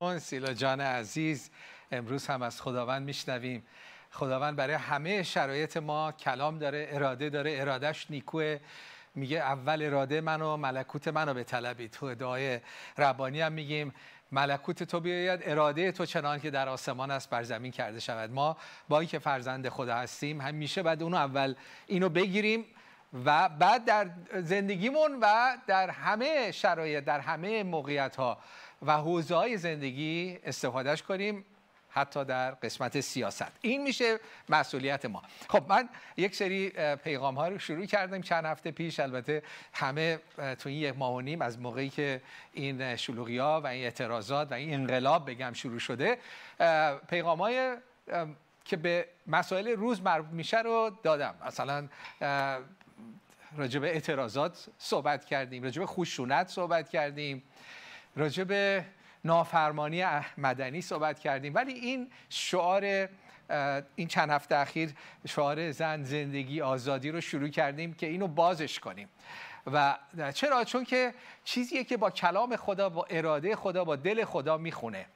سیلا جان عزیز امروز هم از خداوند میشنویم. خداوند برای همه شرایط ما کلام داره اراده داره ارادش نیکوه. میگه اول اراده منو ملکوت منو به طلبی. تو دعای ربانی هم میگیم. ملکوت تو بیاید اراده تو چنان که در آسمان است بر زمین کرده شود. ما با اینکه فرزند خدا هستیم همیشه بعد اونو اول اینو بگیریم و بعد در زندگیمون و در همه شرایط در همه موقعیت ها و حوزه های زندگی استفادهش کنیم حتی در قسمت سیاست. این میشه مسئولیت ما. خب من یک سری پیغام ها رو شروع کردم چند هفته پیش. البته همه تو این یک ماه و نیم از موقعی که این شلوغی ها و این اعتراضات و این انقلاب بگم شروع شده پیغام های که به مسائل روز مربوط میشه رو دادم. مثلا راجب اعتراضات صحبت کردیم راجب خشونت صحبت کردیم. راجب نافرمانی مدنی صحبت کردیم. ولی این شعار این چند هفته اخیر شعار زن زندگی آزادی رو شروع کردیم که اینو بازش کنیم. و چرا؟ چون که چیزیه که با کلام خدا با اراده خدا با دل خدا می‌خونه.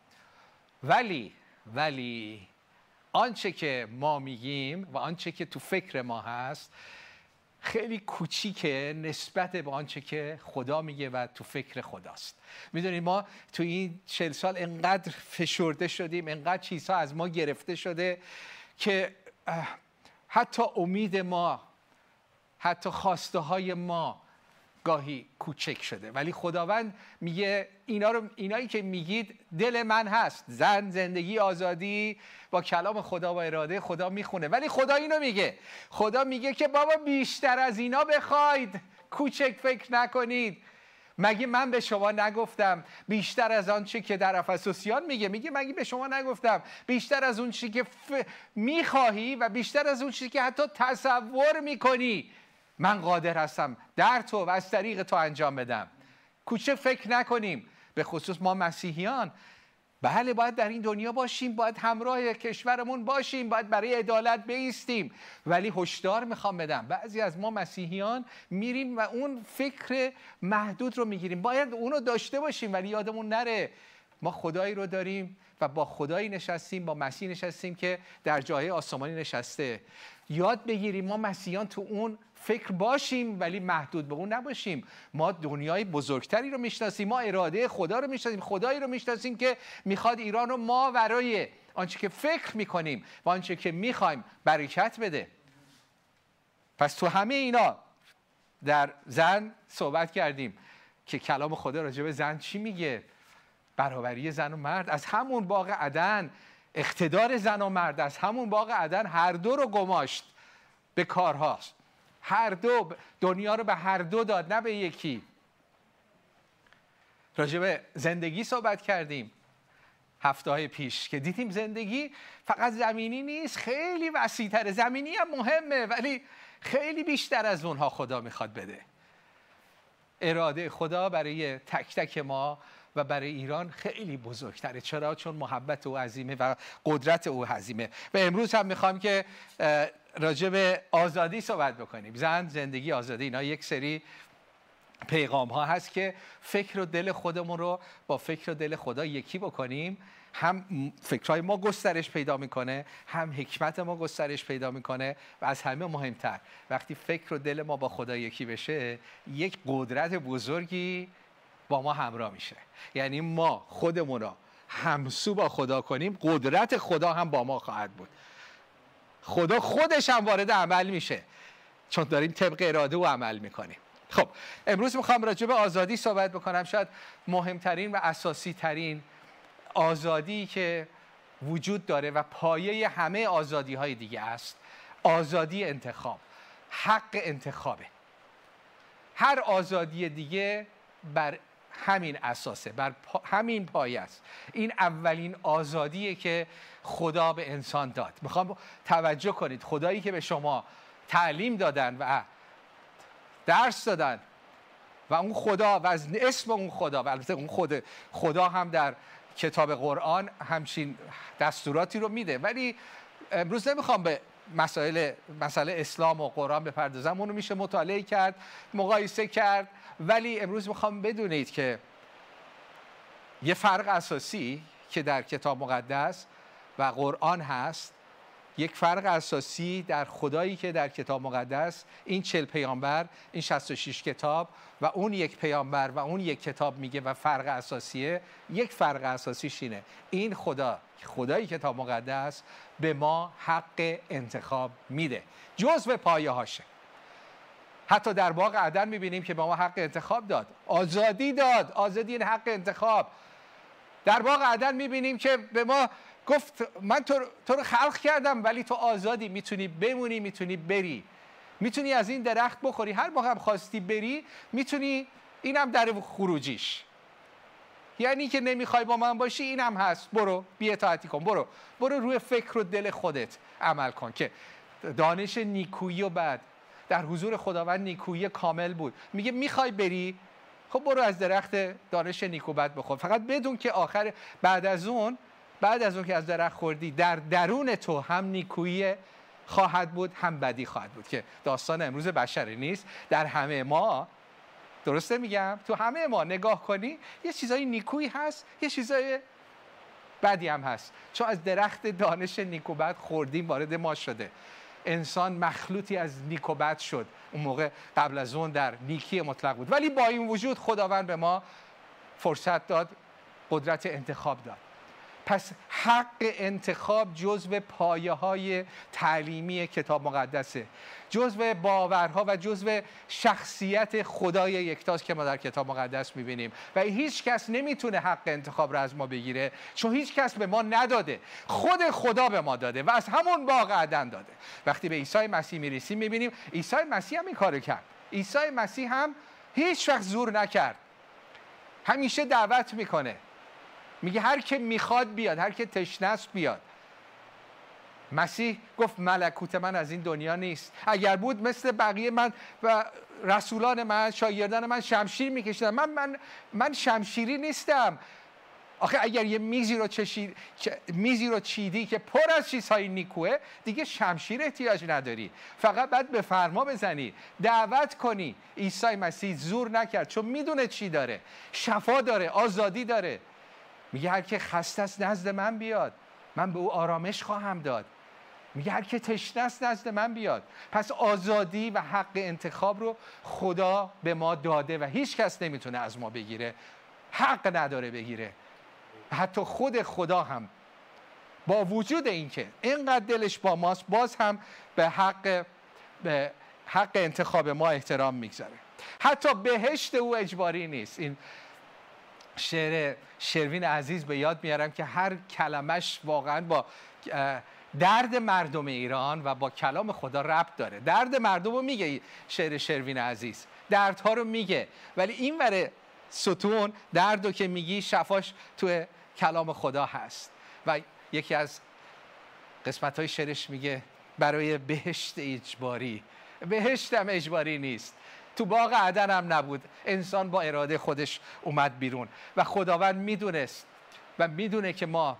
ولی ولی آنچه که ما میگیم و آنچه که تو فکر ما هست خیلی کوچیکه نسبت به آنچه که خدا میگه و تو فکر خداست. می‌دونید ما تو این چل سال انقدر فشرده شدیم انقدر چیزها از ما گرفته شده که حتی امید ما حتی خواسته های ما گاهی کوچک شده. ولی خداوند میگه اینا رو اینایی که میگید دل من هست. زن زندگی آزادی با کلام خدا و اراده خدا می‌خونه. ولی خدا اینو میگه. خدا میگه که بابا بیشتر از اینا بخواید. کوچک فکر نکنید. مگه من به شما نگفتم بیشتر از آن چی که در افسوسیان میگه؟ میگه مگه به شما نگفتم بیشتر از اون چی که ف... می‌خواهی و بیشتر از اون چی که حتی تصور می‌کنی؟ من قادر هستم. در تو و از طریق تو انجام بدم. کوچه فکر نکنیم. به خصوص ما مسیحیان. بله باید در این دنیا باشیم باید همراه کشورمون باشیم باید برای عدالت بیستیم. ولی هشدار می‌خوام بدم. بعضی از ما مسیحیان میریم و اون فکر محدود رو می‌گیریم. باید اونو داشته باشیم ولی یادمون نره. ما خدایی رو داریم و با خدایی نشستیم با مسیح نشستیم که در جای آسمانی نشسته. یاد بگیریم ما مسیحیان تو اون فکر باشیم ولی محدود به اون نباشیم. ما دنیای بزرگتری رو می‌شناسیم ما اراده خدا رو می‌شناسیم خدایی رو می‌شناسیم که می‌خواد ایران رو ما برای آنچه که فکر می‌کنیم و آنچه که می‌خوایم برکت بده. پس تو همه اینا در زن صحبت کردیم که کلام خدا راجع به زن چی میگه؟ برابری زن و مرد. از همون باغ عدن اقتدار زن و مرد از همون باغ عدن هر دو رو گماشت به کارهاست. هر دو دنیا رو به هر دو داد نه به یکی. راجع به زندگی صحبت کردیم هفته های پیش که دیدیم زندگی فقط زمینی نیست خیلی وسیعتر زمینی هم مهمه ولی خیلی بیشتر از اونها خدا می‌خواد بده. اراده خدا برای تک تک ما و برای ایران خیلی بزرگتره. چرا؟ چون محبت او عظیمه و قدرت او عظیمه. و امروز هم می‌خوام که راجع به آزادی صحبت بکنیم. زن زندگی آزادی اینا یک سری پیغام ها هست که فکر و دل خودمون رو با فکر و دل خدا یکی بکنیم. هم فکرهای ما گسترش پیدا می‌کنه هم حکمت ما گسترش پیدا می‌کنه و از همه مهمتر. وقتی فکر و دل ما با خدا یکی بشه یک قدرت بزرگی با ما همراه میشه. یعنی ما خودمون را همسو با خدا کنیم قدرت خدا هم با ما خواهد بود. خدا خودش هم وارد عمل میشه. چون داریم طبق اراده و عمل می‌کنیم. خب امروز می‌خوام راجع به آزادی صحبت بکنم. شاید مهمترین و اساسی ترین آزادی که وجود داره و پایه همه آزادی های دیگه است آزادی انتخاب. حق انتخابه. هر آزادی دیگه بر همین اساسه بر همین پایه است. این اولین آزادیه که خدا به انسان داد. می‌خوام توجه کنید خدایی که به شما تعلیم دادن و درس دادن و اون خدا و از اسم اون خدا و البته اون خود خدا هم در کتاب قرآن همچین دستوراتی رو میده. ولی امروز نمی‌خوام به مسائل مسئله اسلام و قرآن بپردازم. اونو میشه مطالعه کرد مقایسه کرد. ولی امروز می‌خوام بدونید که یه فرق اساسی که در کتاب مقدس و قرآن هست یک فرق اساسی در خدایی که در کتاب مقدس این چل پیامبر این 66 کتاب و اون یک پیامبر و اون یک کتاب میگه و فرق اساسیه. یک فرق اساسیش اینه. این خدا خدای کتاب مقدس به ما حق انتخاب میده. جزء پایه هاشه حتی در باغ عدن می‌بینیم که به ما حق انتخاب داد. آزادی داد. آزادی این حق انتخاب. در باغ عدن می‌بینیم که به ما گفت من تو, رو خلق کردم ولی تو آزادی. می‌تونی بمونی می‌تونی بری. می‌تونی از این درخت بخوری. هر موقع خواستی بری می‌تونی اینم در خروجیش. یعنی که نمی‌خوای با من باشی اینم هست. برو بی اطاعتی کن. برو. برو روی فکر و دل خودت عمل کن که دانش نیکویی و بعد در حضور خداوند نیکویی کامل بود. میگه می‌خوای بری؟ خب برو از درخت دانش نیکو بد بخور. فقط بدون که آخر بعد از اون بعد از اون که از درخت خوردی در درون تو هم نیکویی خواهد بود هم بدی خواهد بود. که داستان امروز بشری نیست. در همه ما درسته میگم؟ تو همه ما نگاه کنی یه چیزای نیکویی هست یه چیزای بدی هم هست. چون از درخت دانش نیکو بد خوردیم وارد ما شده. انسان مخلوطی از نیک و بد شد. اون موقع قبل از اون در نیکی مطلق بود. ولی با این وجود خداوند به ما فرصت داد قدرت انتخاب داد. پس حق انتخاب جزو پایه های تعلیمی کتاب مقدسه. جزو باورها و جزو شخصیت خدای یکتاست که ما در کتاب مقدس می‌بینیم. و هیچ کس نمی‌تونه حق انتخاب را از ما بگیره چون هیچ کس به ما نداده. خود خدا به ما داده و از همون باغ عدن داده. وقتی به عیسی مسیح می‌رسیم می‌بینیم عیسی مسیح هم این کارو کرد. عیسی مسیح هم هیچ وقت زور نکرد. همیشه دعوت می‌کنه. میگه هر که می‌خواد بیاد هر که تشنه بیاد. مسیح گفت ملکوت من از این دنیا نیست. اگر بود مثل بقیه من و رسولان من شاگردان من شمشیر میکشیدم من من من شمشیری نیستم. آخه اگر یه میزی رو چشید میزی رو چیدی که پر از چیزهای نیکوه دیگه شمشیر احتیاج نداری. فقط باید به فرما بزنی. دعوت کنی. عیسی مسیح زور نکرد. چون می‌دونه چی داره. شفا داره. آزادی داره. میگه هر که خسته است نزد من بیاد. من به او آرامش خواهم داد. میگه هر که تشنه است نزد من بیاد. پس آزادی و حق انتخاب رو خدا به ما داده و هیچ کس نمی‌تونه از ما بگیره. حق نداره بگیره. حتی خود خدا هم. با وجود اینکه اینقدر دلش با ماست باز هم به حق به حق انتخاب ما احترام می‌گذاره. حتی بهشت او اجباری نیست. این شعر شروین عزیز به یاد میارم که هر کلمش واقعا با درد مردم ایران و با کلام خدا ربط داره. درد مردم رو میگه شعر شروین عزیز. دردها رو میگه. ولی این وره ستون درد رو که میگی شفاش تو کلام خدا هست. و یکی از قسمت های شعرش میگه برای بهشت اجباری. بهشت هم اجباری نیست. تو باغ عدن هم نبود. انسان با اراده خودش اومد بیرون. و خداوند می‌دونست و می‌دونه که ما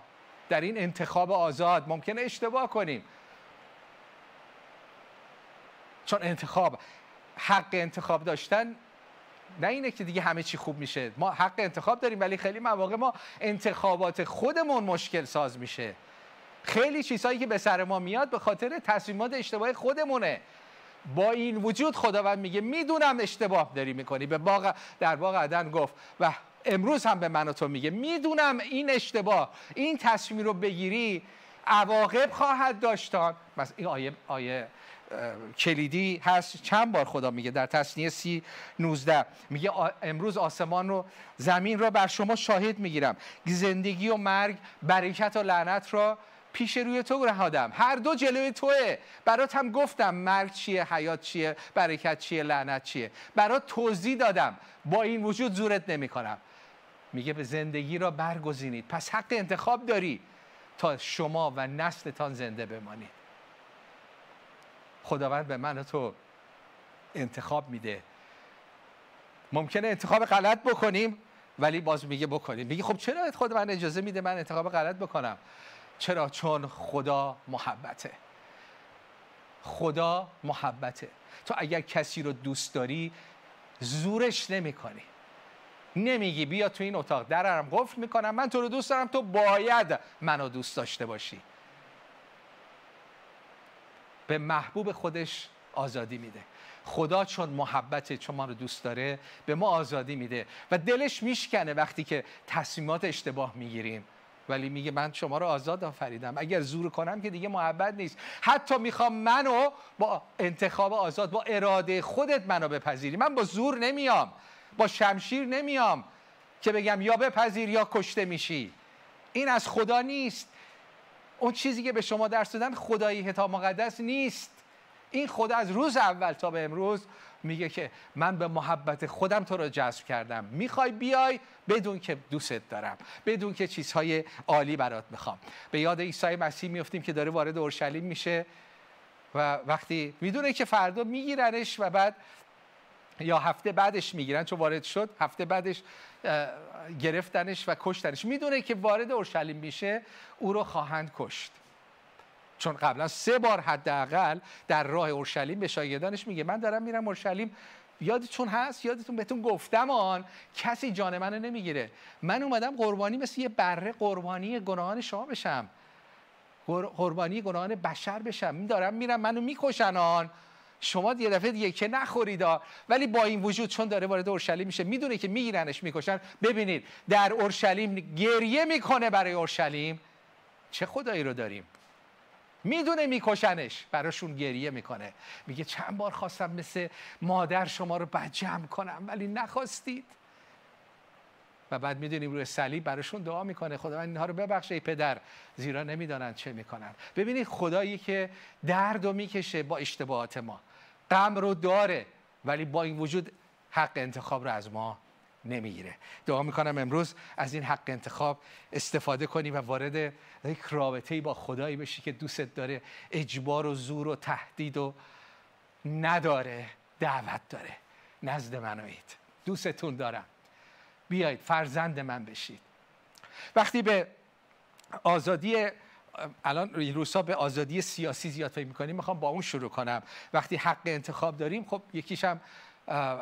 در این انتخاب آزاد ممکنه اشتباه کنیم. چون انتخاب حق انتخاب داشتن نه اینه که دیگه همه چی خوب میشه. ما حق انتخاب داریم ولی خیلی مواقع ما انتخابات خودمون مشکل ساز میشه. خیلی چیزهایی که به سر ما میاد به خاطر تصمیمات اشتباه خودمونه. با این وجود خداوند میگه می‌دونم اشتباه داری می‌کنی. به باغ در باغ عدن گفت و امروز هم به من و تو میگه می‌دونم این اشتباه این تصمیم رو بگیری عواقب خواهد داشتان مثلا این آیه آیه کلیدی هست. چند بار خدا میگه در تصنیه سی نوزده. میگه امروز آسمان رو زمین رو بر شما شاهد می‌گیرم. زندگی و مرگ برکت و لعنت رو پیش روی تو نهادم هر دو جلوی توه. برات هم گفتم مرگ چیه حیات چیه برکت چیه لعنت چیه. برات توضیح دادم. با این وجود زورت نمی‌کنم. میگه به زندگی را برگزینید. پس حق انتخاب داری تا شما و نسلتان زنده بمانید. خداوند به من و تو انتخاب میده. ممکنه انتخاب غلط بکنیم ولی باز میگه بکنیم. میگه خب چرا خود من اجازه میده من انتخاب غلط بکنم؟ چرا؟ چون خدا محبته. خدا محبته. تو اگر کسی رو دوست داری زورش نمی کنی نمیگی بیا تو این اتاق. درم قفل می‌کنم. من تو رو دوست دارم. تو باید منو دوست داشته باشی. به محبوب خودش آزادی میده. خدا چون محبت چون ما رو دوست داره به ما آزادی میده. و دلش میشکنه وقتی که تصمیمات اشتباه می‌گیریم. ولی میگه من شما رو آزاد آفریدم. اگر زور کنم که دیگه محبت نیست. حتی می‌خوام منو با انتخاب آزاد با اراده خودت منو بپذیری. من با زور نمیام با شمشیر نمیام که بگم یا بپذیر یا کشته میشی. این از خدا نیست. اون چیزی که به شما درس دادن خدایی هتا مقدس نیست. این خدا از روز اول تا به امروز میگه که من به محبت خودم تو رو جذب کردم. می‌خوای بیای بدون که دوستت دارم. بدون که چیزهای عالی برات می‌خوام به یاد عیسی مسیح میفتیم که داره وارد اورشلیم میشه و وقتی می‌دونه که فردا میگیرنش و بعد یا هفته بعدش می‌گیرن چون وارد شد هفته بعدش گرفتنش و کشتنش. می‌دونه که وارد اورشلیم میشه او رو خواهند کشت. چون قبلا سه بار حداقل در راه اورشلیم به شاگردانش میگه من دارم میرم اورشلیم. یادتون هست؟ یادتون بهتون گفتم آن کسی جان منو نمی‌گیره. من اومدم قربانی مثل یه بره قربانی گناهان شما بشم. قربانی گناهان بشر بشم. دارم میرم منو می‌کشن آن. شما یه دفعه دیگه که نخورید ولی با این وجود چون داره وارد اورشلیم میشه می‌دونه که میگیرنش می‌کشن. ببینید در اورشلیم گریه می‌کنه برای اورشلیم. چه خدایی رو داریم؟ می‌دونه میکشنش. براشون گریه می‌کنه. میگه چند بار خواستم مثل مادر شما رو بجم کنم ولی نخواستید. و بعد می‌دونیم روی صلیب براشون دعا می‌کنه. خدا اینها رو ببخش ای پدر. زیرا نمی‌دانند چه می‌کنن ببینید خدایی که درد و می‌کشه با اشتباهات ما. غم رو داره ولی با این وجود حق انتخاب رو از ما نمی‌گیره. دعا می‌کنم امروز از این حق انتخاب استفاده کنی و وارد یک رابطه با خدایی بشی که دوستت داره اجبار و زور و تهدید و نداره دعوت داره. نزد منوید دوستتون دارم. بیایید فرزند من بشید. وقتی به آزادی الان این روزها به آزادی سیاسی زیاد فکر می‌کنیم می‌خوام با اون شروع کنم. وقتی حق انتخاب داریم خب یکیش هم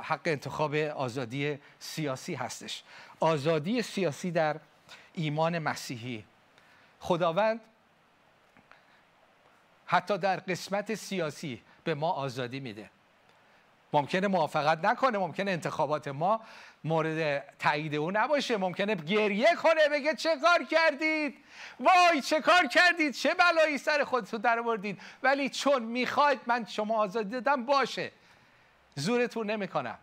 حق انتخاب آزادی سیاسی هستش. آزادی سیاسی در ایمان مسیحی. خداوند حتی در قسمت سیاسی به ما آزادی میده. ممکنه موافقت نکنه ممکنه انتخابات ما مورد تایید او نباشه ممکنه گریه کنه بگه چه کار کردید؟ وای چه کار کردید؟ چه بلایی سر خودتون در آوردید؟ ولی چون می‌خواید من شما آزادی دادم باشه. زورتون نمی‌کنم.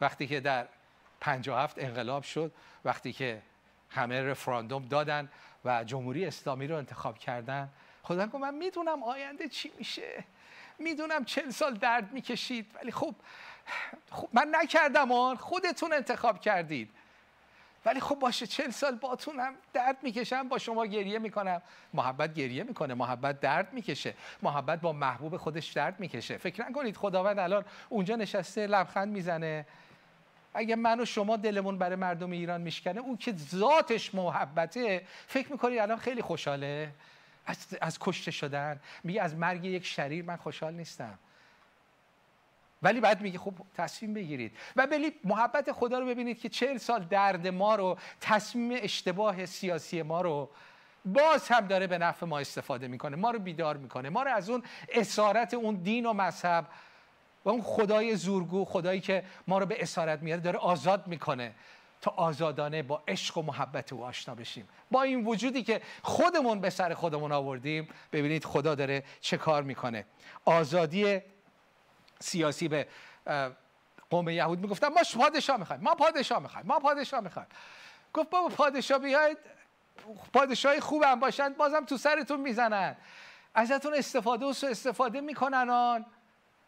وقتی که در 57 انقلاب شد وقتی که همه رفراندوم دادن و جمهوری اسلامی رو انتخاب کردن خدا گفت من می‌دونم آینده چی میشه. می‌دونم چل سال درد می‌کشید ولی خب, خب من نکردم آن خودتون انتخاب کردید. ولی خب باشه چل سال باتونم درد می‌کشم با شما گریه می‌کنم. محبت گریه می‌کنه محبت درد می‌کشه. محبت با محبوب خودش درد می‌کشه. فکر نکنید خداوند الان اونجا نشسته لبخند می‌زنه. اگه من و شما دلمون برای مردم ایران میشکنه اون که ذاتش محبته فکر می‌کنید الان خیلی خوشحاله؟ از, از کشته شدن. میگه از مرگ یک شریر من خوشحال نیستم. ولی بعد میگه خب تصمیم بگیرید. و بلی محبت خدا رو ببینید که چهل سال درد ما رو تصمیم اشتباه سیاسی ما رو باز هم داره به نفع ما استفاده می‌کنه ما رو بیدار می‌کنه. ما رو از اون اسارت اون دین و مذهب و اون خدای زورگو خدایی که ما رو به اسارت میاره داره آزاد می‌کنه تا آزادانه با عشق و محبت او آشنا بشیم. با این وجودی که خودمون به سر خودمون آوردیم ببینید خدا داره چه کار می‌کنه. آزادی سیاسی به قوم یهود می‌گفتن ما پادشاه می‌خوایم ما پادشاه می‌خوایم ما پادشاه می‌خوایم. گفت بابا پادشاه بیاید پادشاهی خوبم باشن بازم تو سرتون می‌زنن. ازتون استفاده و سو استفاده می‌کنن آن.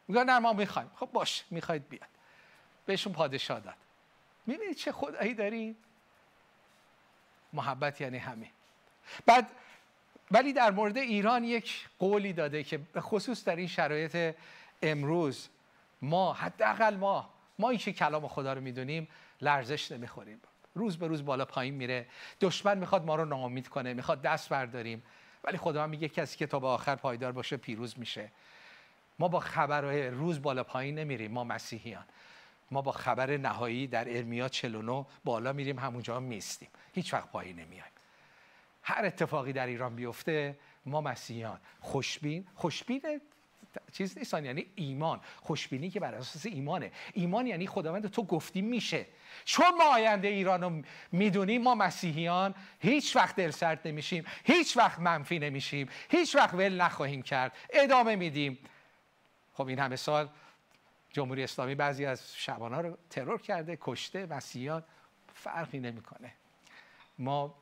میگن نه ما می‌خوایم. خب باش می‌خواید بیاد. بهشون پادشاه داد. می‌بینید چه خدایی دارید محبت یعنی همین بعد ولی در مورد ایران یک قولی داده که به خصوص در این شرایط امروز ما حداقل ما ما این که کلام خدا رو می‌دونیم لرزش نمی‌خوریم. روز به روز بالا پایین میره. دشمن می‌خواد ما رو ناامید کنه می‌خواد دست برداریم. ولی خدا میگه کسی که تا به آخر پایدار باشه پیروز میشه. ما با خبرهای روز بالا پایین نمیریم ما مسیحیان. ما با خبر نهایی در ارمیا 49 بالا میریم همونجا میستیم هیچ وقت پایی نمیایم. هر اتفاقی در ایران بیفته ما مسیحیان. خوشبین خوشبین چیز نیستان یعنی ایمان. خوشبینی که بر اساس ایمانه. ایمان یعنی خداوند تو گفتی میشه. چون ما آینده ایران رو می‌دونیم ما مسیحیان هیچ وقت دل سرد نمیشیم هیچ وقت منفی نمیشیم هیچ وقت ول نخواهیم کرد ادامه میدیم. خب این همه سال جمهوری اسلامی بعضی از شبانه رو ترور کرده کشته مسیحیان فرقی نمی‌کنه. ما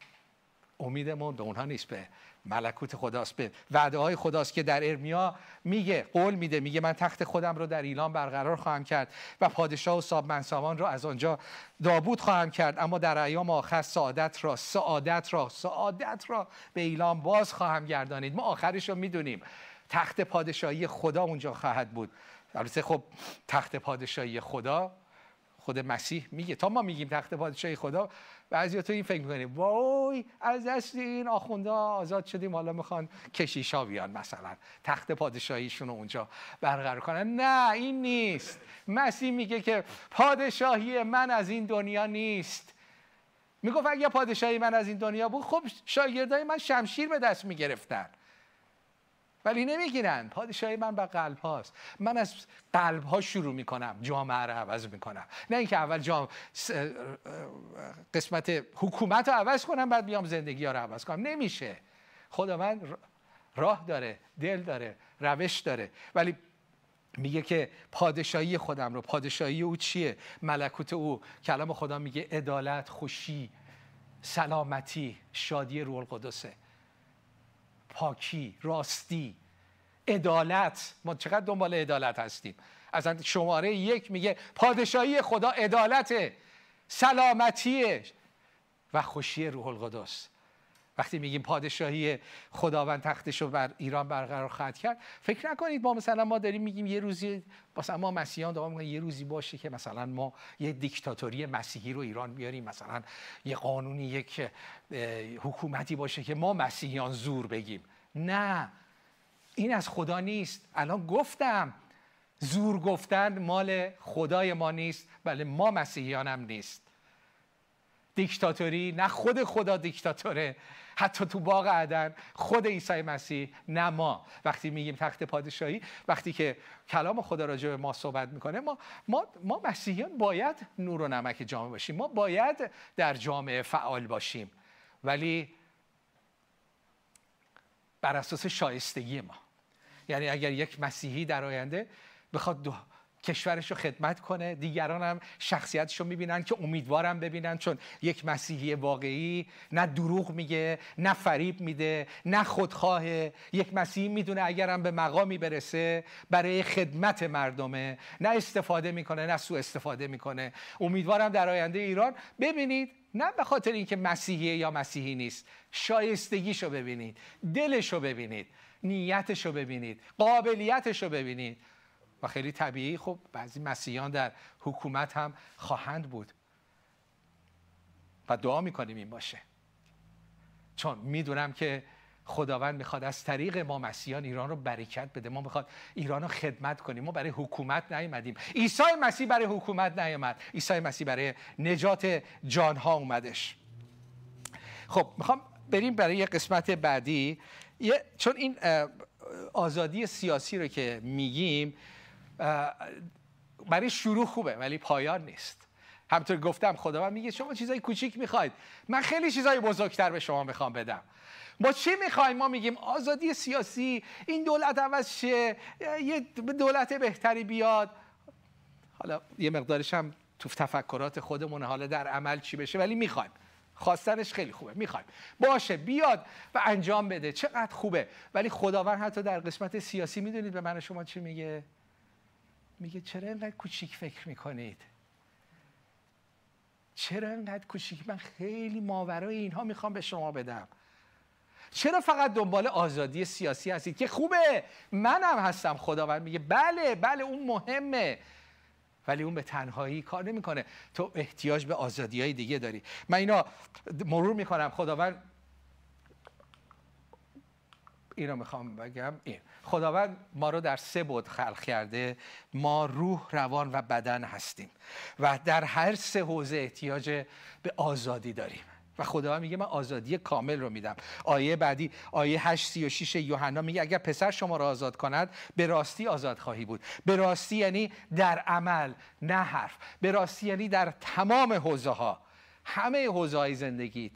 امیدمون به اونها نیست به ملکوت خداست. به وعده های خداست که در ارمیا میگه قول میده میگه من تخت خودم رو در ایلان برقرار خواهم کرد و پادشاه و صاحب منصبان رو از آنجا دابود خواهم کرد. اما در ایام آخر سعادت را سعادت را سعادت را به ایلان باز خواهم گردانید. ما آخرش رو می‌دونیم. تخت پادشاهی خدا اونجا خواهد بود. البته خب تخت پادشاهی خدا خود مسیح میگه. تا ما میگیم تخت پادشاهی خدا بعضی تو این فکر می‌کنیم وای از دست این آخونده آزاد شدیم حالا می‌خوان کشیشا بیان مثلا تخت پادشاهیشون رو اونجا برقرار کنن. نه این نیست. مسیح میگه که پادشاهی من از این دنیا نیست. می‌گفت اگه پادشاهی من از این دنیا بود خب شاگردای من شمشیر به دست می‌گرفتن. ولی نمی‌گیرن. پادشاهی من به قلب هاست من از قلب ها شروع می‌کنم. جامعه رو عوض می‌کنم. نه اینکه اول جام قسمت حکومت رو عوض کنم بعد بیام زندگی ها رو عوض کنم. نمیشه. خدا من راه داره دل داره روش داره. ولی میگه که پادشاهی خودم رو. پادشاهی او چیه؟ ملکوت او. کلام خدا میگه عدالت خوشی سلامتی شادی روح القدسه. پاکی راستی عدالت. ما چقدر دنبال عدالت هستیم. از شماره یک میگه پادشاهی خدا عدالت سلامتی و خوشی روح القدس. وقتی میگیم پادشاهی خداوند تختش رو بر ایران برقرار خواهد کرد فکر نکنید ما مثلا ما داریم میگیم یه روزی مثلا ما مسیحیان داریم یه روزی باشه که مثلا ما یه دیکتاتوری مسیحی رو ایران بیاریم مثلا یه قانونی یک حکومتی باشه که ما مسیحیان زور بگیم. نه این از خدا نیست. الان گفتم زور گفتن مال خدای ما نیست بله ما مسیحیان هم نیست. دیکتاتوری نه خود خدا دیکتاتوره. حتی تو باغ عدن خود عیسی مسیح نه ما. وقتی میگیم تخت پادشاهی وقتی که کلام خدا راجع به ما صحبت می‌کنه ما ما ما مسیحیان باید نور و نمک جامعه باشیم. ما باید در جامعه فعال باشیم. ولی بر اساس شایستگی ما. یعنی اگر یک مسیحی در آینده بخواد کشورش رو خدمت کنه. دیگران هم شخصیتش رو می‌بینن که امیدوارم ببینن چون یک مسیحی واقعی نه دروغ میگه نه فریب میده نه خودخواهه یک مسیحی می‌دونه اگرم به مقامی برسه برای خدمت مردمه. نه استفاده می‌کنه نه سوء استفاده می‌کنه. امیدوارم در آینده ایران ببینید نه به خاطر اینکه مسیحیه یا مسیحی نیست شایستگیشو ببینید دلشو ببینید نیتشو ببینید قابلیتشو ببینید. و خیلی طبیعی. خب بعضی مسیحیان در حکومت هم خواهند بود. و دعا می‌کنیم این باشه. چون می‌دونم که خداوند می‌خواد از طریق ما مسیحیان ایران رو برکت بده. ما می‌خواد ایران رو خدمت کنیم. ما برای حکومت نیومدیم. عیسی مسیح برای حکومت نیومد. عیسی مسیح برای نجات جانها اومدش. خب می‌خوام بریم برای قسمت بعدی. چون این آزادی سیاسی رو که میگیم برای شروع خوبه ولی پایان نیست. همطور گفتم خداوند میگه شما چیزای کوچیک می‌خواید. من خیلی چیزای بزرگتر به شما می‌خوام بدم. ما چی می‌خوایم؟ ما میگیم آزادی سیاسی این دولت عوض شه یه دولت بهتری بیاد. حالا یه مقدارش هم تو تفکرات خودمون حالا در عمل چی بشه ولی می‌خوایم. خواستنش خیلی خوبه. می‌خوایم. باشه بیاد و انجام بده. چقدر خوبه. ولی خداوند حتی در قسمت سیاسی می‌دونید به من شما چی میگه؟ میگه چرا اینقدر کوچیک فکر می‌کنید؟ چرا اینقدر کوچیک؟ من خیلی ماورای اینها می‌خوام به شما بدم. چرا فقط دنبال آزادی سیاسی هستید؟ که خوبه. منم هستم خداوند میگه. بله بله اون مهمه. ولی اون به تنهایی کار نمی‌کنه. تو احتیاج به آزادی های دیگه داری. من اینا مرور می‌کنم. خداوند اینو می‌خوام بگم این. خداوند ما رو در سه بود خلق کرده. ما روح روان و بدن هستیم. و در هر سه حوزه احتیاج به آزادی داریم. و خدا میگه من آزادی کامل رو میدم. آیه بعدی آیه 836 یوحنا میگه اگر پسر شما را آزاد کند به راستی آزاد خواهی بود. به راستی یعنی در عمل نه حرف. به راستی یعنی در تمام حوزه ها همه حوزه های زندگیت.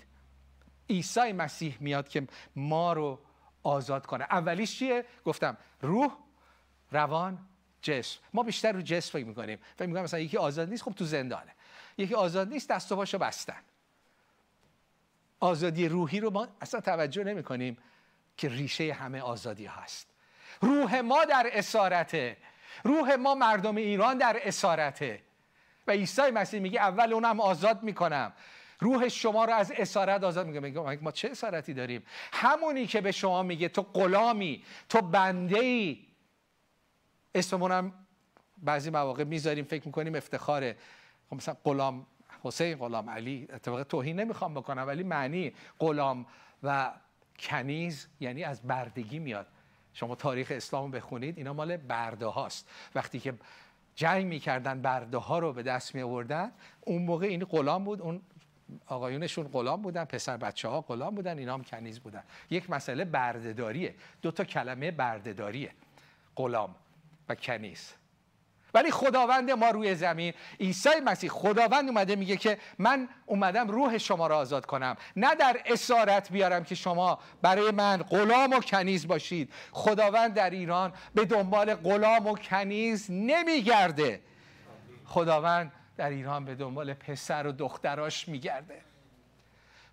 عیسی مسیح میاد که ما رو آزاد کنه. اولیش چیه؟ گفتم روح روان جسم. ما بیشتر رو جسم فکر می‌کنیم. فکر می‌کنیم مثلا یکی آزاد نیست خب تو زندانه. یکی آزاد نیست دست و پاشو بستن. آزادی روحی رو ما اصلا توجه نمی کنیم که ریشه همه آزادی هست. روح ما در اسارته. روح ما مردم ایران در اسارته. و عیسی مسیح میگه اول اونم آزاد می‌کنم. روح شما رو از اسارت آزاد میگه میگه ما چه اسارتی داریم؟ همونی که به شما میگه تو غلامی تو بنده ای اسممون بعضی مواقع می‌ذاریم فکر می‌کنیم افتخاره. خب مثلا غلام حسین غلام علی اتفاق توهین نمی‌خوام بکنم ولی معنی غلام و کنیز یعنی از بردگی میاد. شما تاریخ اسلام بخونید اینا مال برده هاست وقتی که جنگ می‌کردن برده ها رو به دست می آوردن اون موقع این غلام بود اون آقایونشون غلام بودن پسر بچه ها غلام بودن اینا هم کنیز بودن. یک مسئله بردهداریه. دو تا کلمه بردهداریه. غلام و کنیز. ولی خداوند ما روی زمین عیسی مسیح خداوند اومده میگه که من اومدم روح شما را آزاد کنم. نه در اسارت بیارم که شما برای من غلام و کنیز باشید. خداوند در ایران به دنبال غلام و کنیز نمیگرده. خداوند در ایران به دنبال پسر و دختراش میگرده.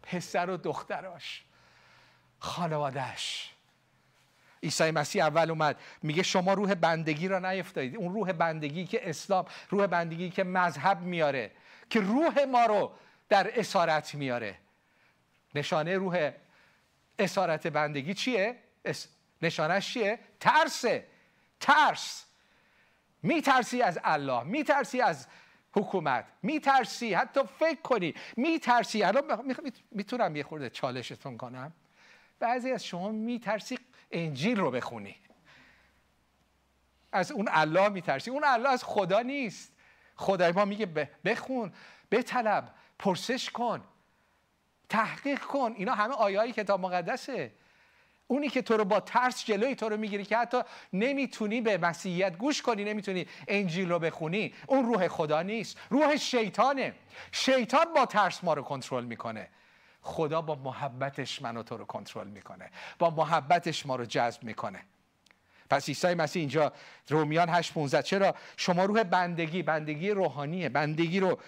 پسر و دختراش خانوادهش عیسی مسیح اول اومد میگه شما روح بندگی را نیفتادید اون روح بندگی که اسلام روح بندگی که مذهب میاره که روح ما رو در اسارت میاره. نشانه روح اسارت بندگی چیه؟ نشانش چیه؟ ترسه ترس. میترسی از الله میترسی از حکومت. میترسی حتی فکر کنی. میترسی. الان می‌تونم یه خورده چالشتون کنم. بعضی از شما میترسی انجیل رو بخونی. از اون الله میترسی. اون الله از خدا نیست. خدای ما میگه بخون بطلب پرسش کن تحقیق کن. اینا همه آیایی کتاب مقدسه. اونی که تو رو با ترس جلوی تو رو می‌گیری که حتی نمی‌تونی به مسیحیت گوش کنی نمی‌تونی انجیل رو بخونی اون روح خدا نیست. روح شیطانه. شیطان با ترس ما رو کنترل می‌کنه. خدا با محبتش من و تو رو کنترل می‌کنه. با محبتش ما رو جذب می‌کنه. پس عیسی مسیح اینجا رومیان 8 چرا؟ شما روح بندگی بندگی روحانیه. بندگی رو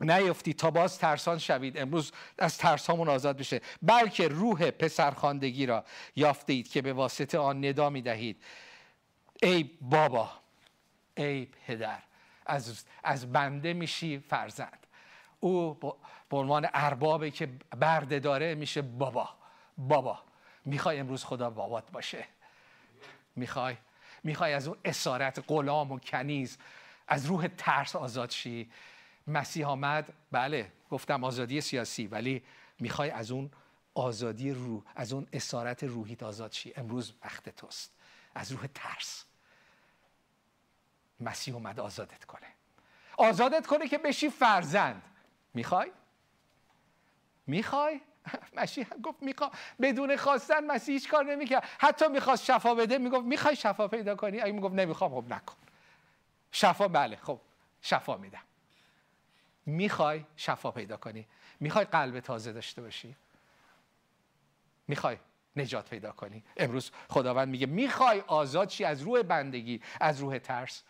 نیفتید تا باز ترسان شوید. امروز از ترسامون آزاد بشه بلکه روح پسرخواندگی را یافته که به واسطه آن ندا می دهید ای بابا ای پدر از, از بنده میشی فرزند. او به عنوان اربابی که برده داره میشه بابا. بابا می‌خوای امروز خدا بابات باشه. می‌خوای می‌خوای از اون اسارت غلام و کنیز از روح ترس آزاد شی. مسیح آمد. بله گفتم آزادی سیاسی ولی می‌خوای از اون آزادی روح از اون اسارت روحیت آزاد شی. امروز وقت توست. از روح ترس. مسیح اومد آزادت کنه. آزادت کنه که بشی فرزند. می‌خوای؟ می‌خوای؟ مسیح گفت می‌خوام. بدون خواستن مسیح هیچ کار نمی‌کرد. حتی می‌خواست شفا بده می‌گفت می‌خوای شفا پیدا کنی؟ اگه می‌گفت نمی‌خوام خب نکن. شفا بله خب شفا میدم. می‌خوای شفا پیدا کنی. می‌خوای قلب تازه داشته باشی. می‌خوای نجات پیدا کنی. امروز خداوند میگه می‌خوای آزاد چی از روح بندگی از روح ترس.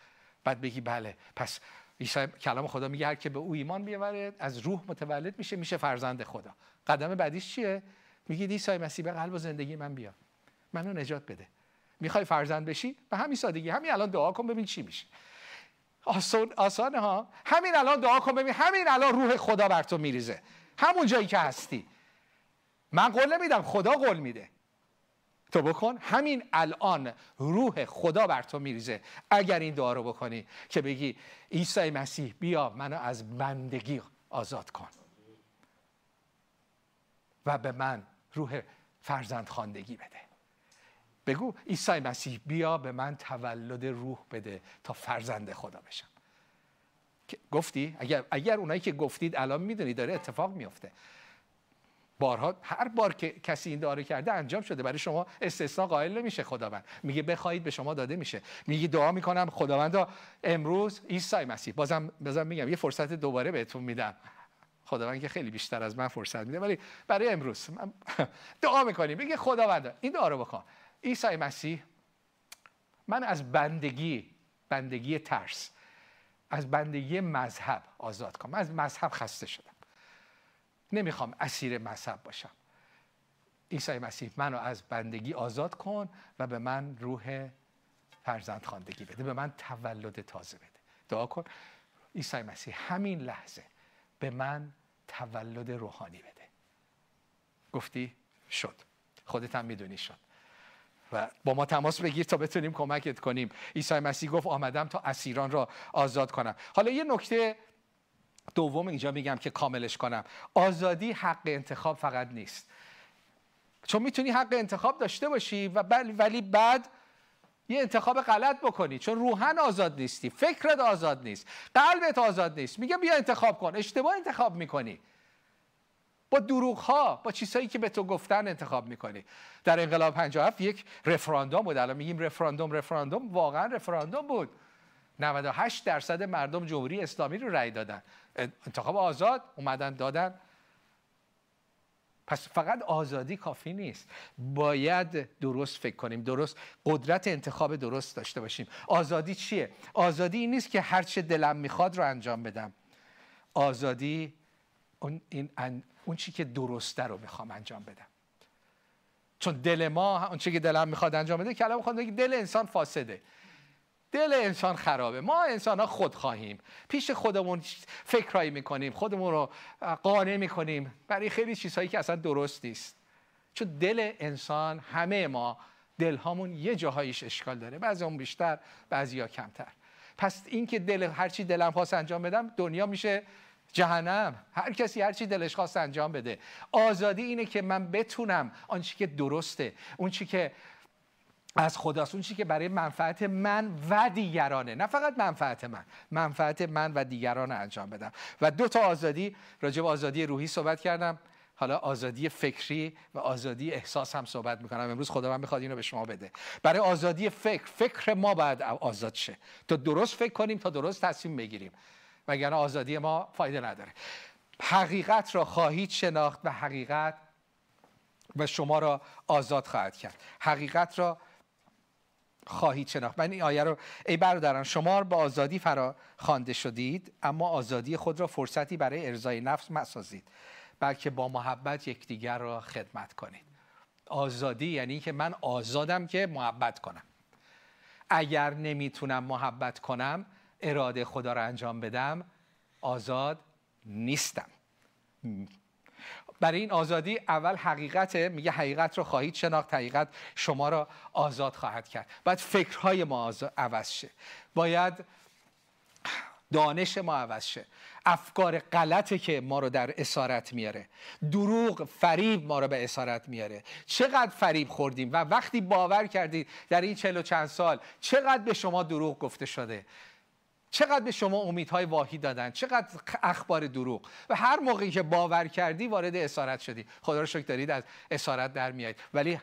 بعد بگی بله پس عیسی کلام خدا میگه هر که به او ایمان بیاوره از روح متولد میشه میشه فرزند خدا. قدم بعدیش چیه؟ میگی عیسی مسیح به قلب و زندگی من بیا. منو نجات بده. می‌خوای فرزند بشی؟ به همین سادگی. همین الان دعا کن ببین چی میشه. آسان آسانه ها. همین الان دعا کن ببین همین الان روح خدا بر تو میریزه. همون جایی که هستی. من قول نمیدم خدا قول میده. تو بکن همین الان روح خدا بر تو میریزه. اگر این دعا رو بکنی که بگی عیسی مسیح بیا منو از بندگی آزاد کن. و به من روح فرزند خواندگی بده. بگو عیسی مسیح بیا به من تولد روح بده تا فرزند خدا بشم. گفتی؟ اگر اگر اونایی که گفتید الان می‌دونی داره اتفاق میفته بارها هر بار که کسی این داره کرده انجام شده. برای شما استثنا قائل نمیشه خداوند. میگه بخواید به شما داده میشه. میگه دعا می‌کنم خداوند امروز عیسی مسیح. بازم بازم میگم یه فرصت دوباره بهتون میدم. خداوند که خیلی بیشتر از من فرصت میده ولی برای امروز من دعا می‌کنیم. میگه خداوند این دعا رو بکن. عیسی مسیح من از بندگی بندگی ترس از بندگی مذهب آزاد کنم. از مذهب خسته شدم. نمی‌خوام اسیر مذهب باشم. عیسی مسیح منو از بندگی آزاد کن و به من روح فرزند خواندگی بده. به من تولد تازه بده. دعا کن. عیسی مسیح همین لحظه به من تولد روحانی بده. گفتی؟ شد. خودت هم می‌دونی شد. و با ما تماس بگیر تا بتونیم کمکت کنیم. عیسی مسیح گفت آمدم تا اسیران را آزاد کنم. حالا یه نکته دوم اینجا میگم که کاملش کنم. آزادی حق انتخاب فقط نیست. چون می‌تونی حق انتخاب داشته باشی و ولی بعد یه انتخاب غلط بکنی. چون روحن آزاد نیستی فکرت آزاد نیست قلبت آزاد نیست. میگه بیا انتخاب کن. اشتباه انتخاب می‌کنی. با دروغ ها با چیزهایی که به تو گفتن انتخاب می‌کنی. در انقلاب 57 یک رفراندوم بود. الان میگیم رفراندوم رفراندوم. واقعا رفراندوم بود. 98 درصد مردم جمهوری اسلامی رو رأی دادن. انتخاب آزاد اومدن دادن. پس فقط آزادی کافی نیست. باید درست فکر کنیم. درست قدرت انتخاب درست داشته باشیم. آزادی چیه؟ آزادی این نیست که هر چه دلم می‌خواد رو انجام بدم. آزادی اون, این اون چی که درسته رو می‌خوام انجام بدم. چون دل ما اون چی که دلم می‌خواد انجام بده کلام خود دل انسان فاسده. دل انسان خرابه. ما انسان ها خود خواهیم پیش خودمون فکرهایی می‌کنیم خودمون رو قانع می‌کنیم. برای خیلی چیزهایی که اصلا درست نیست. چون دل انسان همه ما دلهامون یه جاهایش اشکال داره. بعضی اون بیشتر بعضی ها کمتر. پس این که دل هرچی دلم خواست انجام بدم دنیا میشه جهنم. هر کسی هر چی دلش خواست انجام بده. آزادی اینه که من بتونم. آنچه که درسته. اون چی که از خداست. اون چی که برای منفعت من و دیگرانه. نه فقط منفعت من. منفعت من و دیگران انجام بدم. و دو تا آزادی. راجع به آزادی روحی صحبت کردم. حالا آزادی فکری و آزادی احساس هم صحبت می‌کنم. امروز خدا من می‌خواد اینو به شما بده. برای آزادی فکر. فکر ما باید آزاد شه. تا درست فکر کنیم تا درست تصمیم بگیریم. وگرنه آزادی ما فایده نداره. حقیقت را خواهید شناخت و حقیقت و شما را آزاد خواهد کرد. حقیقت را خواهید شناخت. من این آیه رو ای برادران شما به آزادی فرا خوانده شدید اما آزادی خود را فرصتی برای ارزای نفس مسازید بلکه با محبت یکدیگر را خدمت کنید. آزادی یعنی که من آزادم که محبت کنم. اگر نمی‌تونم محبت کنم اراده خدا را انجام بدم آزاد نیستم. برای این آزادی اول حقیقت میگه حقیقت رو خواهید شناخت حقیقت شما را آزاد خواهد کرد. باید فکرهای ما عوض شه. باید دانش ما عوض شه. افکار غلطه که ما رو در اسارت میاره. دروغ فریب ما رو به اسارت میاره. چقدر فریب خوردیم و وقتی باور کردید در این چهل و چند سال چقدر به شما دروغ گفته شده؟ چقدر به شما امیدهای واهی دادن؟ چقدر اخبار دروغ؟ و هر موقعی که باور کردی وارد اسارت شدی. خدا رو شکر دارید از اسارت در میایید. ولی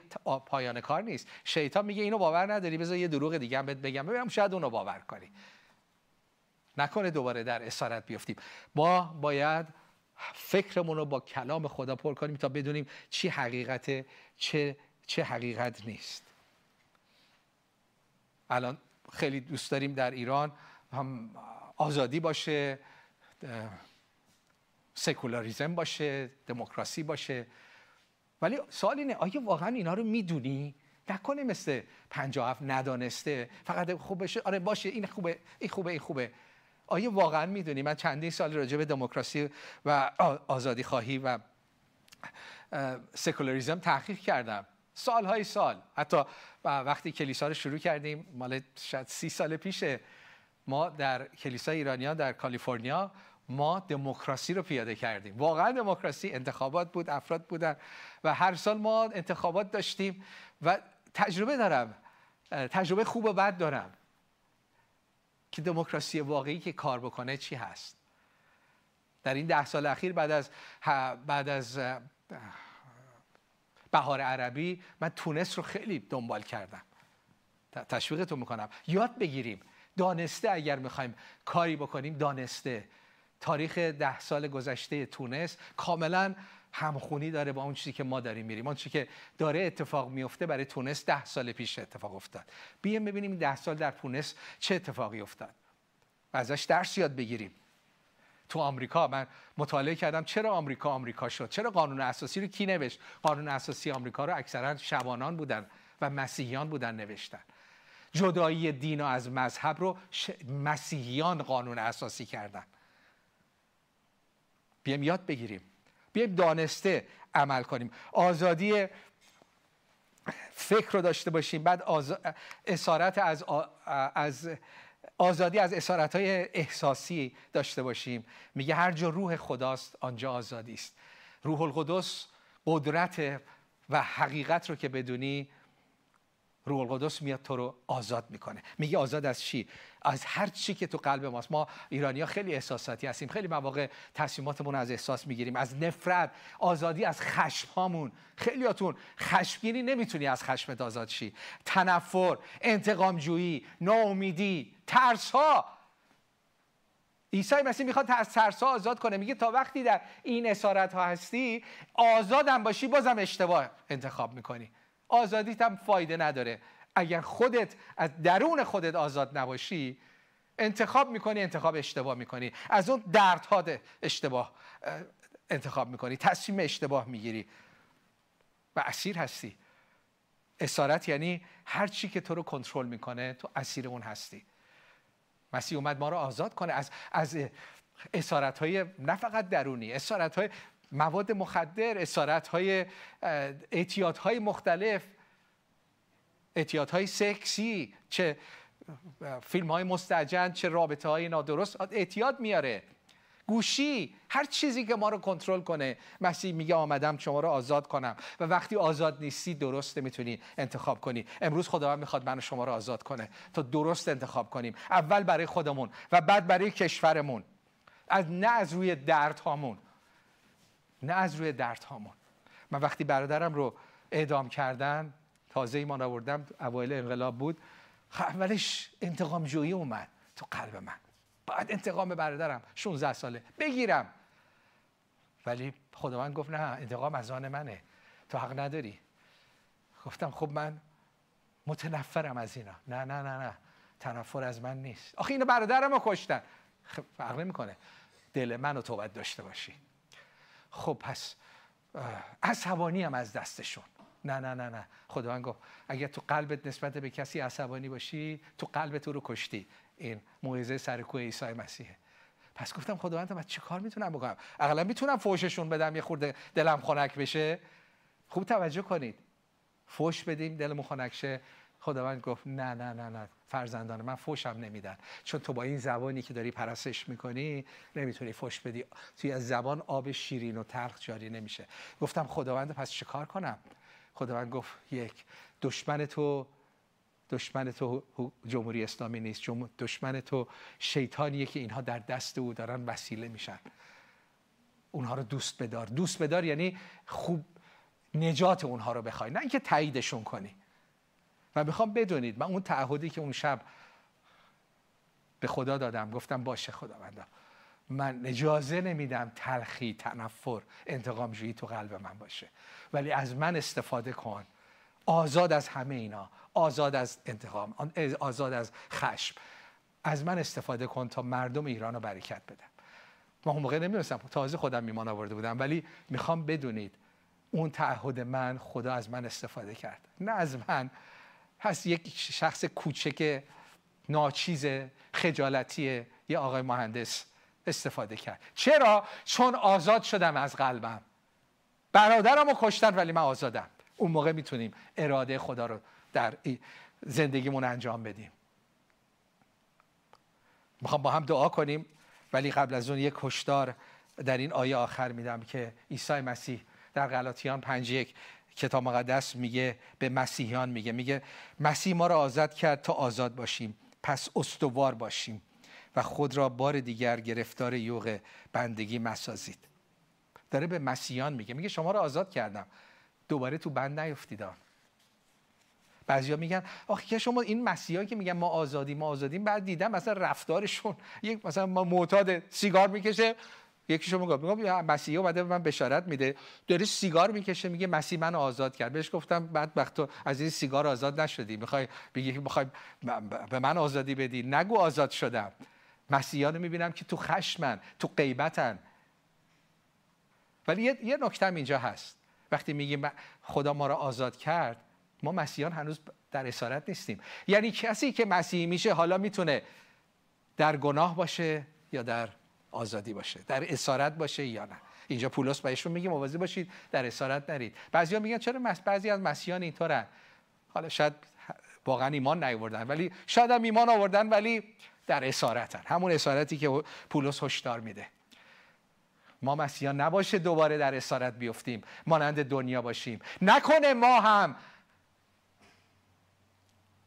پایان کار نیست. شیطان میگه اینو باور نداری بذار یه دروغ دیگه هم بهت بگم. ببینم شاید اونو باور کنی. نکنه دوباره در اسارت بیفتیم. با باید فکرمون رو با کلام خدا پر کنیم تا بدونیم چی حقیقت چه چه حقیقت نیست. الان خیلی دوست داریم در ایران هم آزادی باشه سکولاریزم باشه دموکراسی باشه. ولی سوال اینه آیا واقعا اینا رو می‌دونی؟ نکنه مثل 57 ندانسته فقط خوب بشه آره باشه این خوبه این خوبه این خوبه. آیا واقعا می‌دونی؟ من چندین سال راجع به دموکراسی و آزادی خواهی و سکولاریزم تحقیق کردم. سالهای سال. حتی وقتی کلیسا رو شروع کردیم مال شاید سی سال پیشه. ما در کلیسای ایرانیان در کالیفرنیا ما دموکراسی رو پیاده کردیم. واقعا دموکراسی انتخابات بود افراد بودن و هر سال ما انتخابات داشتیم و تجربه دارم تجربه خوب و بد دارم که دموکراسی واقعی که کار بکنه چی هست. در این ده سال اخیر بعد از بعد از بهار عربی من تونس رو خیلی دنبال کردم. تشویقتون می‌کنم. یاد بگیریم دانسته اگر می‌خوایم کاری بکنیم دانسته. تاریخ ده سال گذشته تونس کاملا همخونی داره با اون چیزی که ما داریم میریم. اون چیزی که داره اتفاق میفته برای تونس ده سال پیش اتفاق افتاد. بیایم ببینیم ده سال در تونس چه اتفاقی افتاد. ازش درس یاد بگیریم. تو آمریکا من مطالعه کردم چرا آمریکا آمریکا شد؟ چرا قانون اساسی رو کی نوشت؟ قانون اساسی آمریکا رو اکثرا شبانان بودن و مسیحیان بودن نوشتن. جدایی دین و از مذهب رو مسیحیان قانون اساسی کردن. بیایم یاد بگیریم. بیایم دانسته عمل کنیم. آزادی فکر رو داشته باشیم. بعد اسارت از, از آزادی از اسارت های احساسی داشته باشیم. میگه هر جا روح خداست آنجا آزادی است. روح القدس قدرت و حقیقت رو که بدونی روح القدس میاد تو رو آزاد می‌کنه. میگه آزاد از چی؟ از هر چی که تو قلب ماست. ما ایرانی ها خیلی احساساتی هستیم. خیلی مواقع تصمیماتمون از احساس می‌گیریم. از نفرت آزادی از خشم هامون خیلیاتون خشمگینی نمی‌تونی از خشمت آزاد شی. تنفر انتقام جویی ناامیدی ترس ها عیسی مسیح می‌خواد از ترس ها آزاد کنه. میگه تا وقتی در این اسارت ها هستی آزادم باشی بازم اشتباه انتخاب می‌کنی. آزادیت هم فایده نداره. اگر خودت از درون خودت آزاد نباشی انتخاب می‌کنی انتخاب اشتباه می‌کنی. از اون دردها اشتباه انتخاب می‌کنی. تصمیم اشتباه می‌گیری. و اسیر هستی. اسارت یعنی هر چی که تو رو کنترل می‌کنه تو اسیر اون هستی. مسیح اومد ما رو آزاد کنه. از از اسارت های نه فقط درونی اسارت های مواد مخدر اسارت های اعتیاد های مختلف. اعتیاد های سکسی چه فیلم های مستجن چه رابطه های نادرست اعتیاد میاره. گوشی هر چیزی که ما رو کنترل کنه. مسیح میگه آمدم شما رو آزاد کنم. و وقتی آزاد نیستی درست می‌تونی انتخاب کنی. امروز خداوند می‌خواد من شما رو آزاد کنه. تا درست انتخاب کنیم. اول برای خودمون و بعد برای کشورمون. از نه از روی درد هامون نه از روی درد هامون. من وقتی برادرم رو اعدام کردن تازه ایمان آوردم اوایل انقلاب بود اولش انتقام جویی اومد تو قلب من. باید انتقام برادرم 16 ساله. بگیرم. ولی خداوند گفت نه انتقام از آن منه. تو حق نداری. گفتم خب من متنفرم از اینا. نه نه نه نه. تنفر از من نیست. آخه اینو برادرم رو کشتن. خب فرق نمی‌کنه. دل منو تو باید داشته باشی. خب پس عصبانی هم از دستشون. نه نه نه نه. خداوند گفت اگر تو قلبت نسبت به کسی عصبانی باشی تو قلبت رو کشتی. این موعظه سرکوه عیسی مسیحه. پس گفتم خداوند من چی کار می‌تونم بکنم؟ اقلا می‌تونم فوششون بدم یه خورده دلم خنک بشه؟ خوب توجه کنید. فوش بدیم دلمون خنک شه. خداوند گفت نه نه نه نه فرزندان من فوشم نمیدن. چون تو با این زبانی که داری پرستش می‌کنی نمی‌تونی فوش بدی. توی از زبان آب شیرین و تلخ جاری نمیشه. گفتم خداوند پس چه کار کنم؟ خداوند گفت یک دشمن تو دشمن تو جمهوری اسلامی نیست. دشمن تو شیطانیه که اینها در دست او دارن وسیله میشن. اونها رو دوست بدار. دوست بدار یعنی خوب نجات اونها رو بخوای. نه اینکه تاییدشون کنی. و می‌خوام بدونید من اون تعهدی که اون شب به خدا دادم گفتم باشه خداوندا. من اجازه نمیدم تلخی تنفر انتقام جویی تو قلب من باشه. ولی از من استفاده کن. آزاد از همه اینا. آزاد از انتقام. آزاد از خشم. از من استفاده کن تا مردم ایران رو برکت بدم. ما اون موقع نمی‌دونستم. تازه خودم میمان آورده بودم. ولی می‌خوام بدونید اون تعهد من خدا از من استفاده کرد. نه از من. هست یک شخص کوچک ناچیز خجالتی یه آقای مهندس استفاده کرد. چرا؟ چون آزاد شدم از قلبم. برادرم رو کشتن ولی من آزادم. اون موقع می‌تونیم اراده خدا رو در زندگیمون انجام بدیم. می‌خوام با هم دعا کنیم ولی قبل از اون یک کشدار در این آیه آخر میدم که عیسی مسیح در غلاطیان 5 یک کتاب مقدس میگه به مسیحیان میگه. میگه مسیح ما را آزاد کرد تا آزاد باشیم پس استوار باشیم و خود را بار دیگر گرفتار یوغ بندگی مسازید. داره به مسیحیان میگه. میگه شما را آزاد کردم. دوباره تو بند نیفتید بعضیا میگن آخه که شما این مسیحایی که میگن ما آزادی ما آزادیم بعد دیدم مثلا رفتارشون یک مثلا ما معتاد سیگار می‌کشه یکی شما گفت میگم مسیحی اومده من بشارت میده. داره سیگار می‌کشه میگه مسیح منو آزاد کرد. بهش گفتم بعد وقت تو از این سیگار آزاد نشدی. می‌خوای بگی می‌خوای به من آزادی بدی. نگو آزاد شدم. مسیحیان می‌بینم که تو خشمن تو غیبتن. ولی یه, نکته اینجا هست. وقتی میگیم خدا ما را آزاد کرد ما مسیحیان هنوز در اسارت نیستیم. یعنی کسی که مسیحی میشه حالا می‌تونه در گناه باشه یا در آزادی باشه. در اسارت باشه یا نه. اینجا پولس بهشون میگه مواظب باشید در اسارت نرید. بعضیا میگن چرا بعضی از مسیحیان اینطورن. حالا شاید واقعا ایمان نیاوردن ولی شاید هم ایمان آوردن ولی در اسارتن. همون اسارتی که پولس هشدار میده. ما مسیحیان نباشه دوباره در اسارت بیفتیم. مانند دنیا باشیم. نکنه ما هم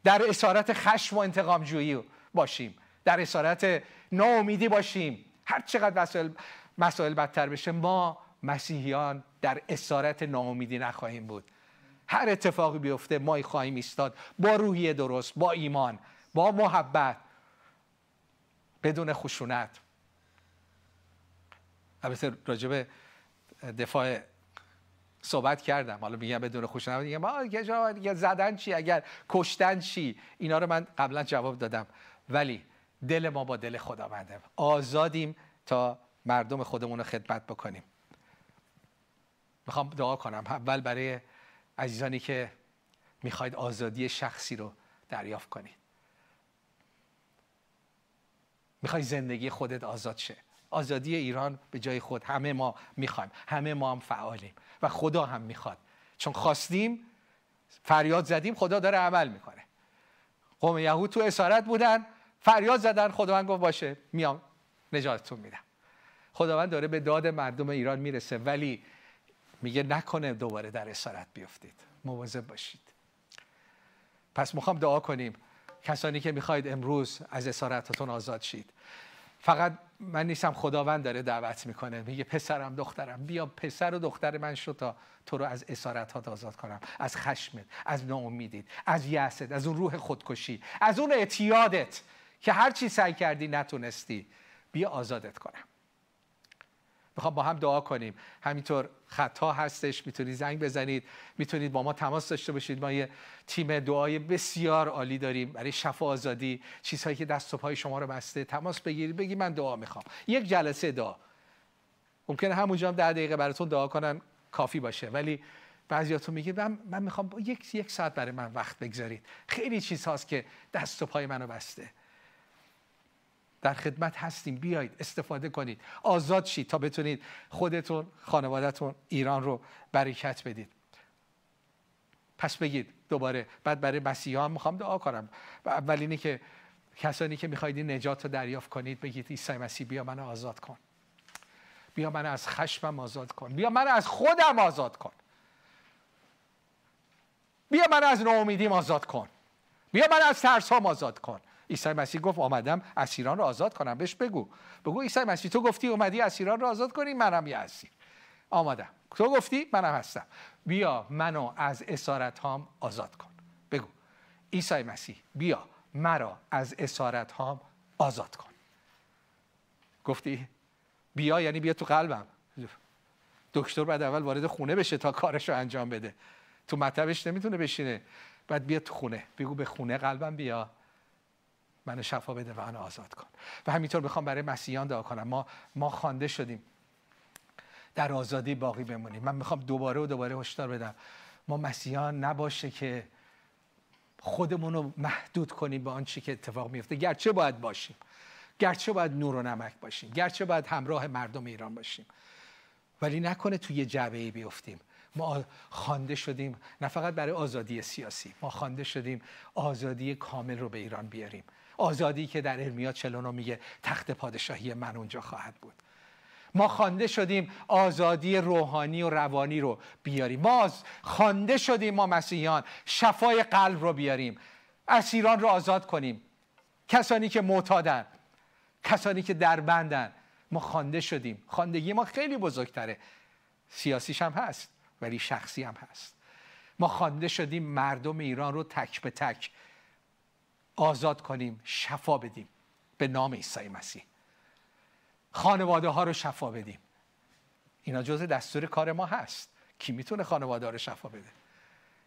در اسارت خشم و انتقام جویی باشیم. در اسارت ناامیدی باشیم. هر چقدر مسائل, مسائل بدتر بشه ما مسیحیان در اسارت ناامیدی نخواهیم بود. هر اتفاقی بیفته ما خواهیم ایستاد. با روحی درست با ایمان با محبت بدون خشونت. البته راجب دفاع صحبت کردم. حالا میگم بدون خشونت میگم اگه زدن چی؟ اگر کشتن چی؟ اینا رو من قبلا جواب دادم. ولی دل ما با دل خداونده. آزادیم تا مردم خودمون رو خدمت بکنیم. می‌خوام دعا کنم. اول برای عزیزانی که می‌خواید آزادی شخصی رو دریافت کنید. می‌خوای زندگی خودت آزاد شه. آزادی ایران به جای خود همه ما می‌خوایم. همه ما هم فعالیم و خدا هم می‌خواد. چون خواستیم فریاد زدیم خدا داره عمل می‌کنه. قوم یهود تو اسارت بودن فریاد زدن خداوند گفت باشه میام نجاتتون میدم. خداوند داره به داد مردم ایران می‌رسه ولی میگه نکنه دوباره در اسارت بیفتید. مواظب باشید. پس می‌خوام دعا کنیم. کسانی که می‌خواید امروز از اسارتتون آزاد شید. فقط من نیستم خداوند داره دعوت می‌کنه. میگه پسرم دخترم بیا پسر و دختر من شو تا تو رو از اسارت آزاد کنم. از خشمت از ناامیدیت از یأست از اون روح خودکشی از اون اعتیادت. که هر چی سعی کردی نتونستی بیا آزادت کنم. می‌خوام با هم دعا کنیم. همینطور خطا هستش می‌تونید زنگ بزنید. می‌تونید با ما تماس داشته باشید. ما یه تیم دعای بسیار عالی داریم برای شفا آزادی. چیزهایی که دست و پای شما رو بسته تماس بگیرید. بگی من دعا می‌خوام. یک جلسه دعا. ممکنه همونجا هم ده دقیقه براتون دعا کنن کافی باشه. ولی بعضیاتون میگه من, من می‌خوام یک یک ساعت برای من وقت بگذارید. خیلی چیز هاست که دست و پای منو بسته. در خدمت هستیم. بیایید استفاده کنید. آزاد شید تا بتونید خودتون خانوادهتون ایران رو برکت بدید. پس بگید دوباره بعد برای مسیحا می‌خوام دعا کنم. اول که کسانی که می‌خواید این نجات رو دریافت کنید بگید عیسی مسیح بیا منو آزاد کن. بیا من از خشمم آزاد کن. بیا من از خودم آزاد کن. بیا من از ناامیدیم آزاد کن. بیا من از ترسام آزاد کن. عیسی مسیح گفت آمدم اسیران رو آزاد کنم. بهش بگو. بگو عیسی مسیح تو گفتی اومدی اسیران رو آزاد کنی؟ منم یه اسیر آمدم. تو گفتی؟ منم هستم. بیا منو از اسارت هام آزاد کن. بگو. عیسی مسیح بیا مرا از اسارت هام آزاد کن. گفتی؟ بیا یعنی بیا تو قلبم. دکتر بعد اول وارد خونه بشه تا کارش رو انجام بده. تو مطبش نمی‌تونه بشینه. بعد بیا تو خونه. بگو به خونه قلبم بیا. منو شفا بده و منو آزاد کن. و همینطور می‌خوام برای مسیحیان دعا کنم. ما ما خوانده شدیم. در آزادی باقی بمونیم. من می‌خوام دوباره و دوباره هشدار بدم. ما مسیحیان نباشه که خودمون رو محدود کنیم به آنچه که اتفاق میفته گرچه باید باشیم. گرچه باید نور و نمک باشیم. گرچه باید همراه مردم ایران باشیم. ولی نکنه توی جعبه ای بیفتیم. ما خوانده شدیم. نه فقط برای آزادی سیاسی. ما خوانده شدیم آزادی کامل رو به ایران بیاریم. آزادی که در ارمیا 49 میگه تخت پادشاهی من اونجا خواهد بود. ما خوانده شدیم آزادی روحانی و روانی رو بیاریم. ما خوانده شدیم ما مسیحیان شفای قلب رو بیاریم. اسیران رو آزاد کنیم. کسانی که معتادن کسانی که دربندن ما خوانده شدیم. خواندگی ما خیلی بزرگتره. سیاسیش هم هست ولی شخصی هم هست. ما خوانده شدیم مردم ایران رو تک به تک آزاد کنیم شفا بدیم. به نام عیسی مسیح. خانواده ها رو شفا بدیم. اینا جز دستور کار ما هست. کی می‌تونه خانواده ها رو شفا بده؟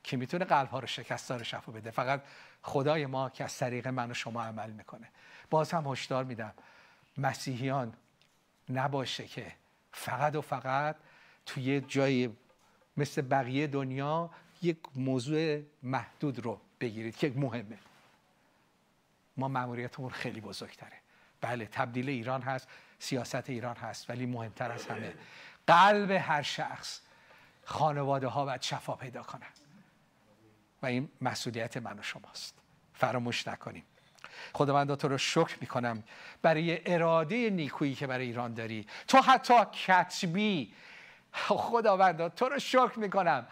کی می‌تونه قلب ها رو شکست رو شفا بده؟ فقط خدای ما که از طریق من و شما عمل می‌کنه. باز هم هشدار میدم. مسیحیان نباشه که فقط و فقط توی جای مثل بقیه دنیا یک موضوع محدود رو بگیرید که مهمه. ما مأموریتمون خیلی بزرگتره. بله تبدیل ایران هست سیاست ایران هست ولی مهمتر از همه قلب هر شخص خانواده ها باید شفا پیدا کنن و این مسئولیت من و شماست. فراموش نکنیم. خداوند تو رو شکر می‌کنم برای اراده نیکویی که برای ایران داری. تو حتی کتبی خداوند تو رو شکر می‌کنم.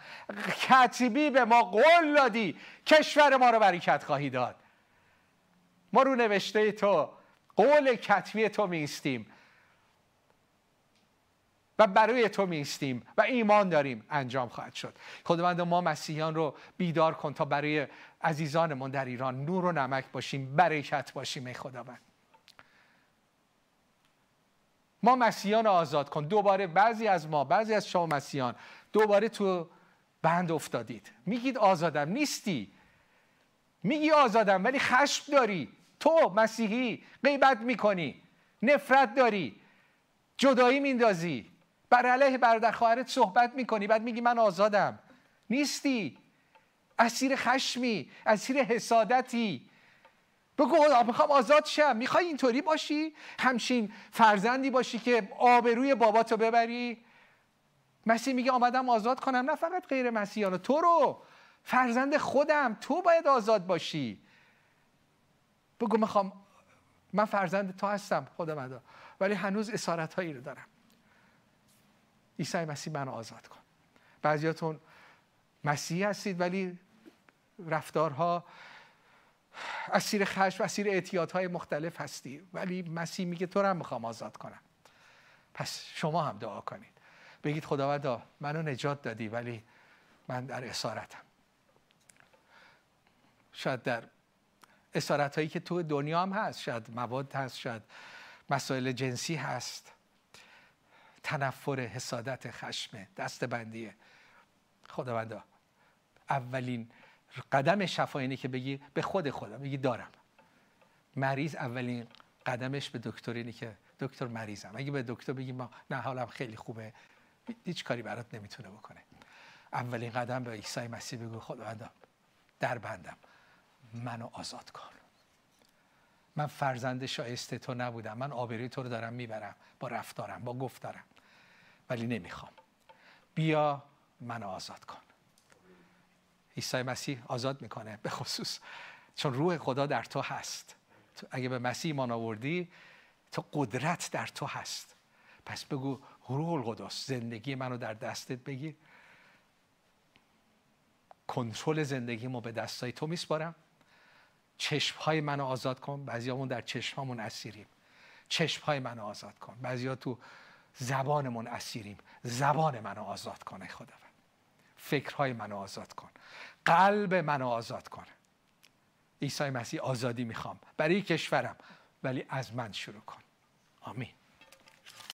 کتبی به ما قول دادی کشور ما رو برکت خواهی داد. ما رو نوشته تو قول کتبی تو میستیم و برای تو میستیم و ایمان داریم انجام خواهد شد. خداوند ما مسیحیان رو بیدار کن تا برای عزیزانمون در ایران نور و نمک باشیم برکت باشیم ای خداوند. ما مسیحیان آزاد کن. دوباره بعضی از ما بعضی از شما مسیحیان دوباره تو بند افتادید. میگید آزادم. نیستی. میگی آزادم ولی خشم داری. تو مسیحی غیبت می‌کنی نفرت داری جدایی میندازی. بر علیه برادر خواهرت صحبت می‌کنی بعد میگی من آزادم. نیستی. اسیر خشمی اسیر حسادتی. بگو می‌خوام آزاد شم. می‌خوای اینطوری باشی؟ همچین فرزندی باشی که آبروی باباتو ببری. مسیح میگه آمدم آزاد کنم. نه فقط غیر مسیحیان تو رو. فرزند خودم. تو باید آزاد باشی. بگو می‌خوام من فرزند تو هستم خدا مدا ولی هنوز اسارت هایی رو دارم. عیسی مسیح منو آزاد کن. بعضیاتون مسیحی هستید ولی رفتارها اسیر خشم اسیر اعتیادهای مختلف هستی. ولی مسیح میگه تو رو هم می‌خوام آزاد کنم. پس شما هم دعا کنید. بگید خداوندا منو نجات دادی ولی من در اسارتم. شاید در اسارت هایی که تو دنیا هم هست. شاید مواد هست شاید مسائل جنسی هست. تنفر حسادت خشم دست بندیه خداوندا اولین قدم شفا اینه که بگی به خود خودم بگی دارم. مریض اولین قدمش به دکتر اینه که دکتر مریضم. اگه به دکتر بگی ما نه حالم خیلی خوبه. هیچ کاری برات نمی‌تونه بکنه. اولین قدم به عیسی مسیح بگو خداوندا در بندم. منو آزاد کن. من فرزند شایسته تو نبودم. من آبروی تو رو دارم می‌برم. با رفتارم با گفتارم ولی نمی‌خوام. بیا منو آزاد کن. عیسی مسیح آزاد می‌کنه به خصوص. چون روح خدا در تو هست. اگه به مسیح ایمان آوردی تو قدرت در تو هست. پس بگو روح القدس زندگی منو در دستت بگیر. کنترل زندگیمو به دستای تو میسپارم. چشم های منو آزاد کن. بعضیامون در چشم هامون اسیریم. چشم های منو آزاد کن. بعضیا تو زبانمون اسیریم. زبان منو آزاد کنه خداوند. فکرهای منو آزاد کن. قلب منو آزاد کن. عیسی مسیح آزادی می‌خوام. برای کشورم. ولی از من شروع کن. آمین.